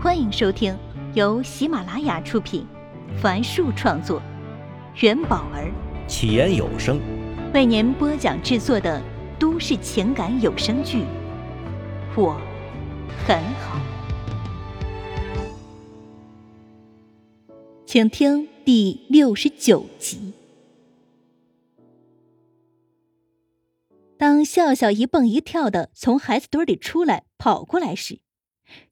欢迎收听由喜马拉雅出品，凡树创作，元宝儿起言有声为您播讲制作的都市情感有声剧《我很好》，请听第六十九集。当笑笑一蹦一跳的从孩子堆里出来，跑过来时。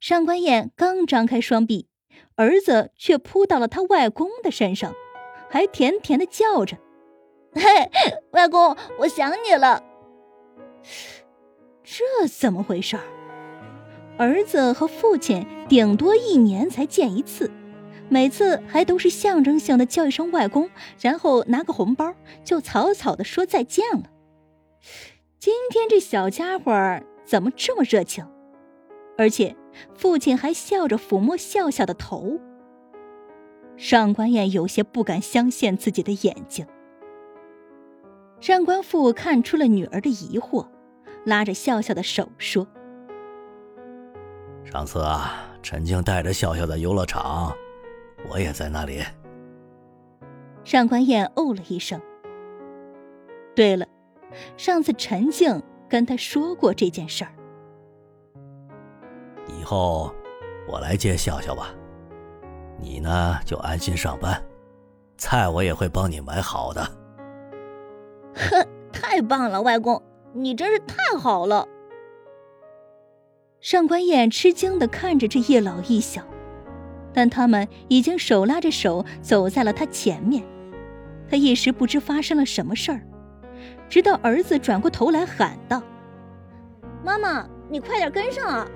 上官燕刚张开双臂，儿子却扑到了他外公的身上，还甜甜的叫着：“嘿，外公，我想你了。”这怎么回事？儿儿子和父亲顶多一年才见一次，每次还都是象征性的叫一声“外公”，然后拿个红包就草草的说再见了。今天这小家伙怎么这么热情？而且。父亲还笑着抚摸笑笑的头。上官燕有些不敢相信自己的眼睛。上官父看出了女儿的疑惑，拉着笑笑的手说：“上次啊，陈静带着笑笑在游乐场，我也在那里。”上官燕哦了一声。对了，上次陈静跟他说过这件事儿。以后我来接笑笑吧，你呢就安心上班，菜我也会帮你买好的。呵，太棒了，外公，你真是太好了。上官燕吃惊的看着这一老一小，但他们已经手拉着手走在了他前面，他一时不知发生了什么事儿，直到儿子转过头来喊道：“妈妈，你快点跟上啊！”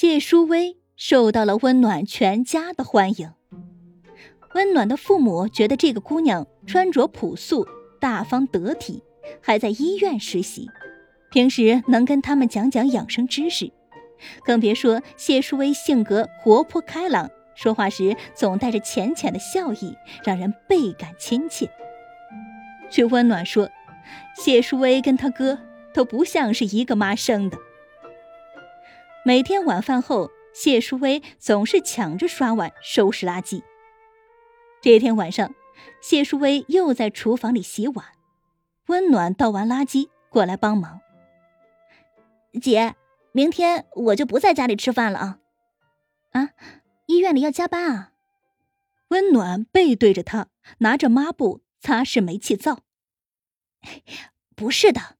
谢淑薇受到了温暖全家的欢迎。温暖的父母觉得这个姑娘穿着朴素、大方得体，还在医院实习，平时能跟他们讲讲养生知识。更别说谢淑薇性格活泼开朗，说话时总带着浅浅的笑意，让人倍感亲切。据温暖说，谢淑薇跟她哥都不像是一个妈生的。每天晚饭后，谢淑薇总是抢着刷碗、收拾垃圾。这天晚上，谢淑薇又在厨房里洗碗，温暖倒完垃圾过来帮忙。姐，明天我就不在家里吃饭了啊！啊，医院里要加班啊！温暖背对着他，拿着抹布擦拭煤气灶。不是的，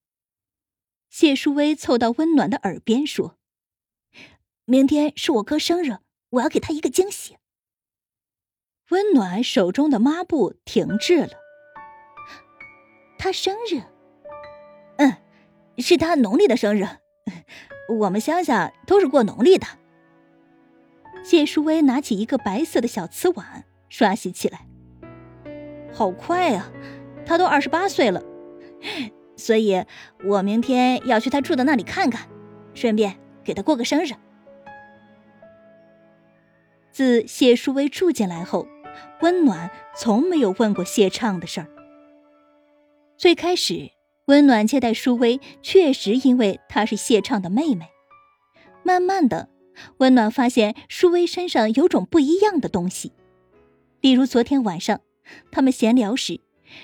谢淑薇凑到温暖的耳边说。明天是我哥生日，我要给他一个惊喜。温暖手中的抹布停滞了。他生日？嗯，是他农历的生日。我们乡下都是过农历的。谢淑薇拿起一个白色的小瓷碗，刷洗起来。好快啊！他都二十八岁了，所以我明天要去他住的那里看看，顺便给他过个生日。自谢淑薇住进来后，温暖从没有问过谢畅的事儿。最开始，温暖接待淑薇，确实因为她是谢畅的妹妹。慢慢的，温暖发现淑薇身上有种不一样的东西。例如昨天晚上，他们闲聊时，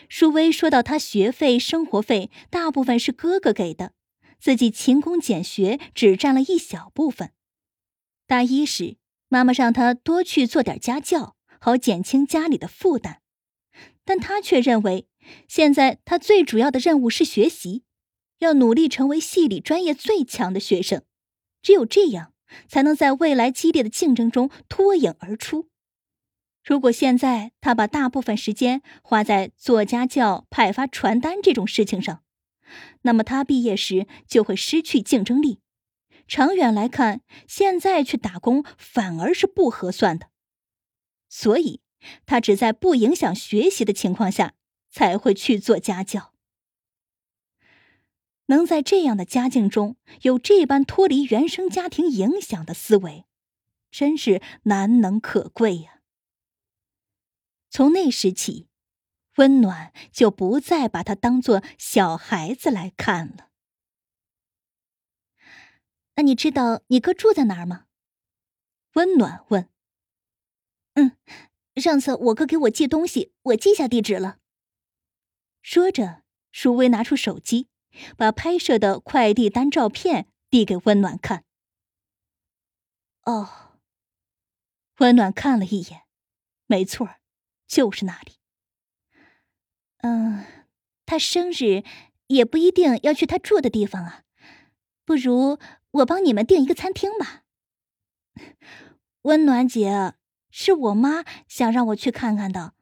淑薇说到她学费、生活费大部分是哥哥给的，自己勤工俭学只占了一小部分。大一时。妈妈让他多去做点家教，好减轻家里的负担，但他却认为，现在他最主要的任务是学习，要努力成为系里专业最强的学生，只有这样，才能在未来激烈的竞争中脱颖而出。如果现在他把大部分时间花在做家教、派发传单这种事情上，那么他毕业时就会失去竞争力。长远来看，现在去打工反而是不合算的，所以他只在不影响学习的情况下才会去做家教。能在这样的家境中有这般脱离原生家庭影响的思维，真是难能可贵呀。从那时起，温暖就不再把他当做小孩子来看了。那你知道你哥住在哪儿吗？温暖问。嗯，上次我哥给我寄东西，我记下地址了。说着，舒薇拿出手机，把拍摄的快递单照片递给温暖看。哦，温暖看了一眼，没错，就是那里。嗯，他生日也不一定要去他住的地方啊，不如我帮你们订一个餐厅吧。温暖姐，是我妈想让我去看看的。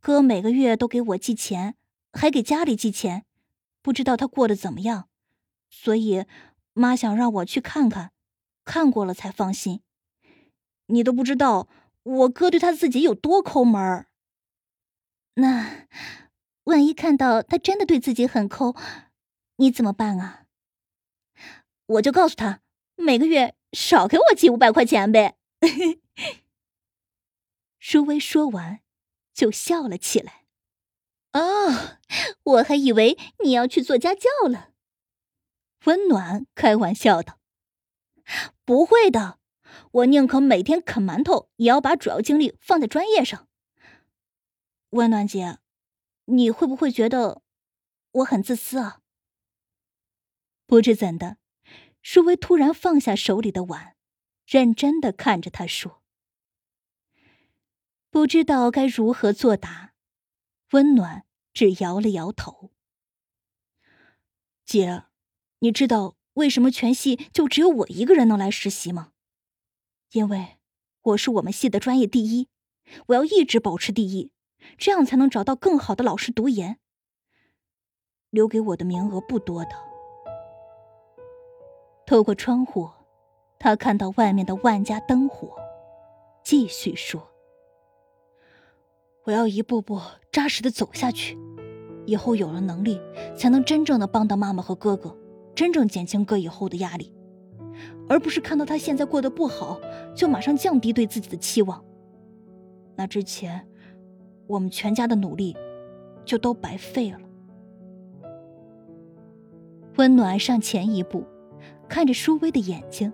哥每个月都给我寄钱，还给家里寄钱，不知道他过得怎么样，所以妈想让我去看看，看过了才放心。你都不知道我哥对他自己有多抠门儿。那万一看到他真的对自己很抠，你怎么办啊？我就告诉他，每个月少给我寄五百块钱呗。舒薇说完，就笑了起来。哦，我还以为你要去做家教了。温暖开玩笑道：“不会的，我宁可每天啃馒头，也要把主要精力放在专业上。”温暖姐，你会不会觉得我很自私啊？不知怎的，舒薇突然放下手里的碗。认真的看着他说：“不知道该如何作答。”温暖只摇了摇头。姐，你知道为什么全系就只有我一个人能来实习吗？因为我是我们系的专业第一，我要一直保持第一，这样才能找到更好的老师读研。留给我的名额不多的。透过窗户。他看到外面的万家灯火，继续说：“我要一步步扎实的走下去，以后有了能力，才能真正的帮到妈妈和哥哥，真正减轻哥以后的压力，而不是看到他现在过得不好，就马上降低对自己的期望。那之前，我们全家的努力，就都白费了。”温暖上前一步，看着舒薇的眼睛。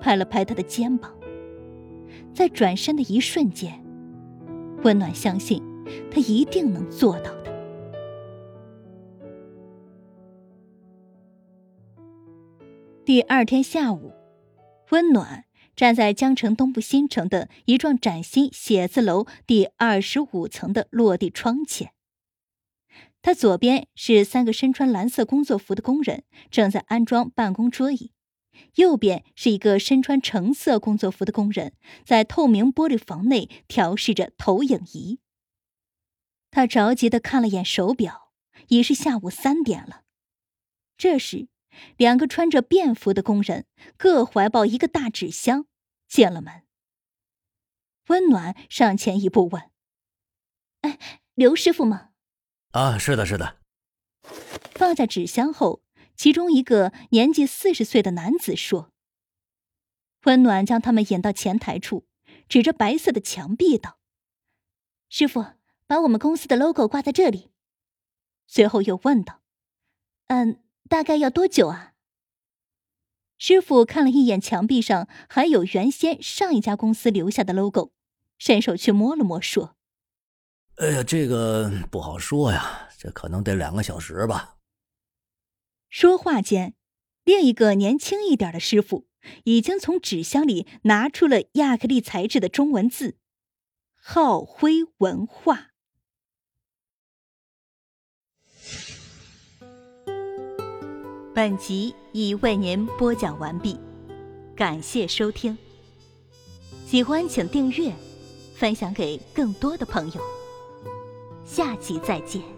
拍了拍他的肩膀，在转身的一瞬间，温暖相信他一定能做到的。第二天下午，温暖站在江城东部新城的一幢崭新写字楼第二十五层的落地窗前，他左边是三个身穿蓝色工作服的工人正在安装办公桌椅。右边是一个身穿橙色工作服的工人，在透明玻璃房内调试着投影仪。他着急的看了眼手表，已是下午三点了。这时，两个穿着便服的工人各怀抱一个大纸箱进了门。温暖上前一步问：“哎，刘师傅吗？”“啊，是的，是的。”放下纸箱后。其中一个年纪四十岁的男子说：“温暖将他们引到前台处，指着白色的墙壁道：‘师傅，把我们公司的 logo 挂在这里。’随后又问道：‘嗯，大概要多久啊？’师傅看了一眼墙壁上还有原先上一家公司留下的 logo，伸手去摸了摸，说：‘哎呀，这个不好说呀，这可能得两个小时吧。’”说话间，另一个年轻一点的师傅已经从纸箱里拿出了亚克力材质的中文字“浩辉文化”。本集已为您播讲完毕，感谢收听。喜欢请订阅，分享给更多的朋友。下集再见。